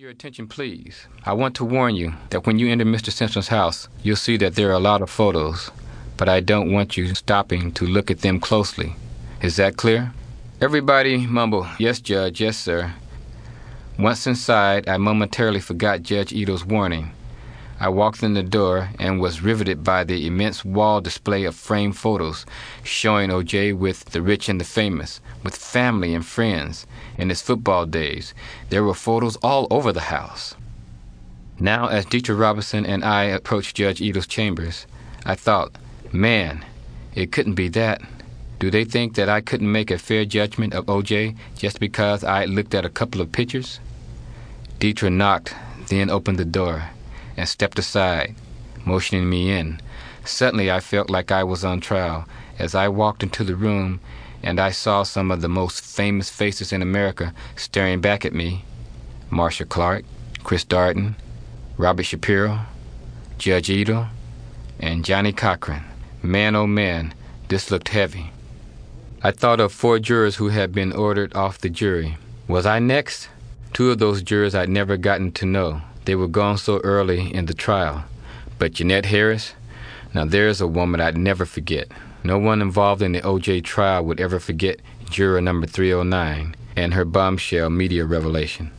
Your attention, please. I want to warn you that when you enter Mr. Simpson's house, you'll see that there are a lot of photos, but I don't want you stopping to look at them closely. Is that clear? Everybody mumble, Yes, Judge, yes, sir. Once inside, I momentarily forgot Judge Ito's warning. I walked in the door and was riveted by the immense wall display of framed photos showing OJ with the rich and the famous, with family and friends, in his football days. There were photos all over the house. Now, as Dietrich Robinson and I approached Judge Ito's chambers, I thought, man, it couldn't be that. Do they think that I couldn't make a fair judgment of OJ just because I looked at a couple of pictures? Dietrich knocked, then opened the door and stepped aside, motioning me in. Suddenly, I felt like I was on trial as I walked into the room and I saw some of the most famous faces in America staring back at me Marcia Clark, Chris Darden, Robert Shapiro, Judge Ito, and Johnnie Cochran. Man, oh man, this looked heavy. I thought of four jurors who had been ordered off the jury. Was I next? Two of those jurors I'd never gotten to know. They were gone so early in the trial. But Jeanette Harris, now there's a woman I'd never forget. No one involved in the OJ trial would ever forget juror number 309 and her bombshell media revelation.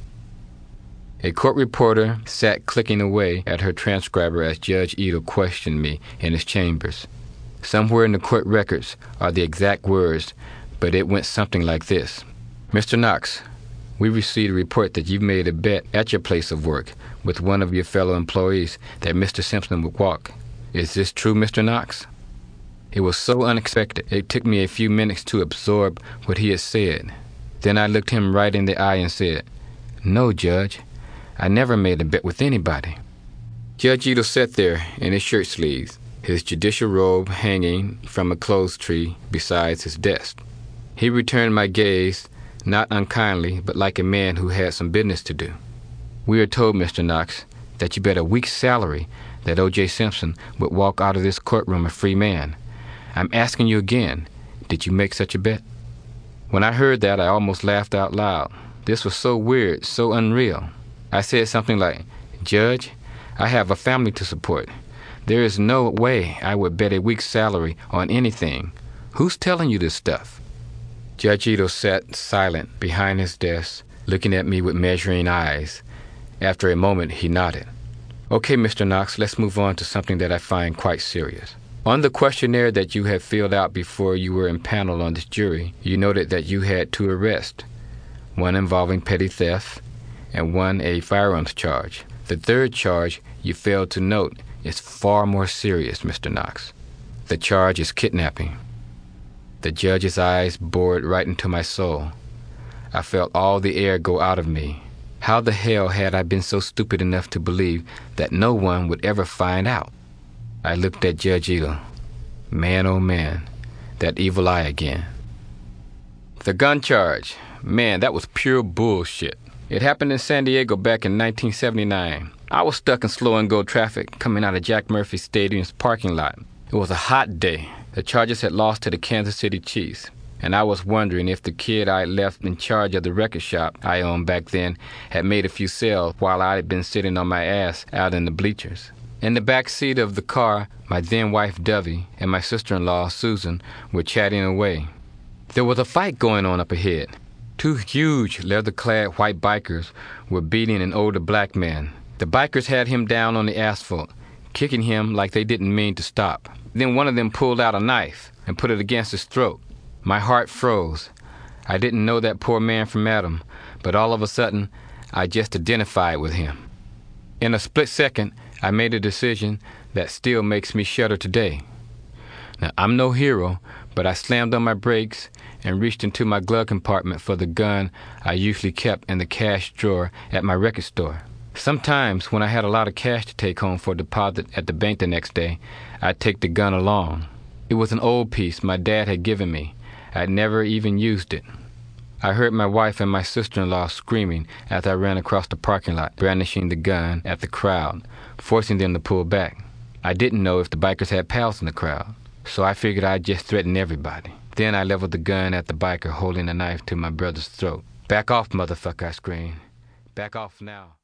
A court reporter sat clicking away at her transcriber as Judge Ito questioned me in his chambers. Somewhere in the court records are the exact words, but it went something like this Mr. Knox, we received a report that you've made a bet at your place of work with one of your fellow employees that Mr. Simpson would walk. Is this true, Mr. Knox? It was so unexpected, it took me a few minutes to absorb what he had said. Then I looked him right in the eye and said, No, Judge, I never made a bet with anybody. Judge Ito sat there in his shirt sleeves, his judicial robe hanging from a clothes tree beside his desk. He returned my gaze not unkindly, but like a man who had some business to do. We are told, Mr. Knox, that you bet a week's salary that O.J. Simpson would walk out of this courtroom a free man. I'm asking you again, did you make such a bet? When I heard that, I almost laughed out loud. This was so weird, so unreal. I said something like, Judge, I have a family to support. There is no way I would bet a week's salary on anything. Who's telling you this stuff? Judge Ito sat silent behind his desk, looking at me with measuring eyes. After a moment, he nodded. Okay, Mr. Knox, let's move on to something that I find quite serious. On the questionnaire that you had filled out before you were impaneled on this jury, you noted that you had two arrests one involving petty theft and one a firearms charge. The third charge you failed to note is far more serious, Mr. Knox. The charge is kidnapping. The judge's eyes bored right into my soul. I felt all the air go out of me. How the hell had I been so stupid enough to believe that no one would ever find out? I looked at Judge Ito. Man, oh man, that evil eye again. The gun charge. Man, that was pure bullshit. It happened in San Diego back in 1979. I was stuck in slow and go traffic coming out of Jack Murphy Stadium's parking lot. It was a hot day. The Chargers had lost to the Kansas City Chiefs, and I was wondering if the kid I had left in charge of the record shop I owned back then had made a few sales while I had been sitting on my ass out in the bleachers. In the back seat of the car, my then wife Dovey and my sister in law Susan were chatting away. There was a fight going on up ahead. Two huge leather clad white bikers were beating an older black man. The bikers had him down on the asphalt, kicking him like they didn't mean to stop. Then one of them pulled out a knife and put it against his throat. My heart froze. I didn't know that poor man from Adam, but all of a sudden, I just identified with him. In a split second, I made a decision that still makes me shudder today. Now, I'm no hero, but I slammed on my brakes and reached into my glove compartment for the gun I usually kept in the cash drawer at my record store. Sometimes, when I had a lot of cash to take home for deposit at the bank the next day, I'd take the gun along. It was an old piece my dad had given me. I'd never even used it. I heard my wife and my sister in law screaming as I ran across the parking lot, brandishing the gun at the crowd, forcing them to pull back. I didn't know if the bikers had pals in the crowd, so I figured I'd just threaten everybody. Then I leveled the gun at the biker holding a knife to my brother's throat. Back off, motherfucker, I screamed. Back off now.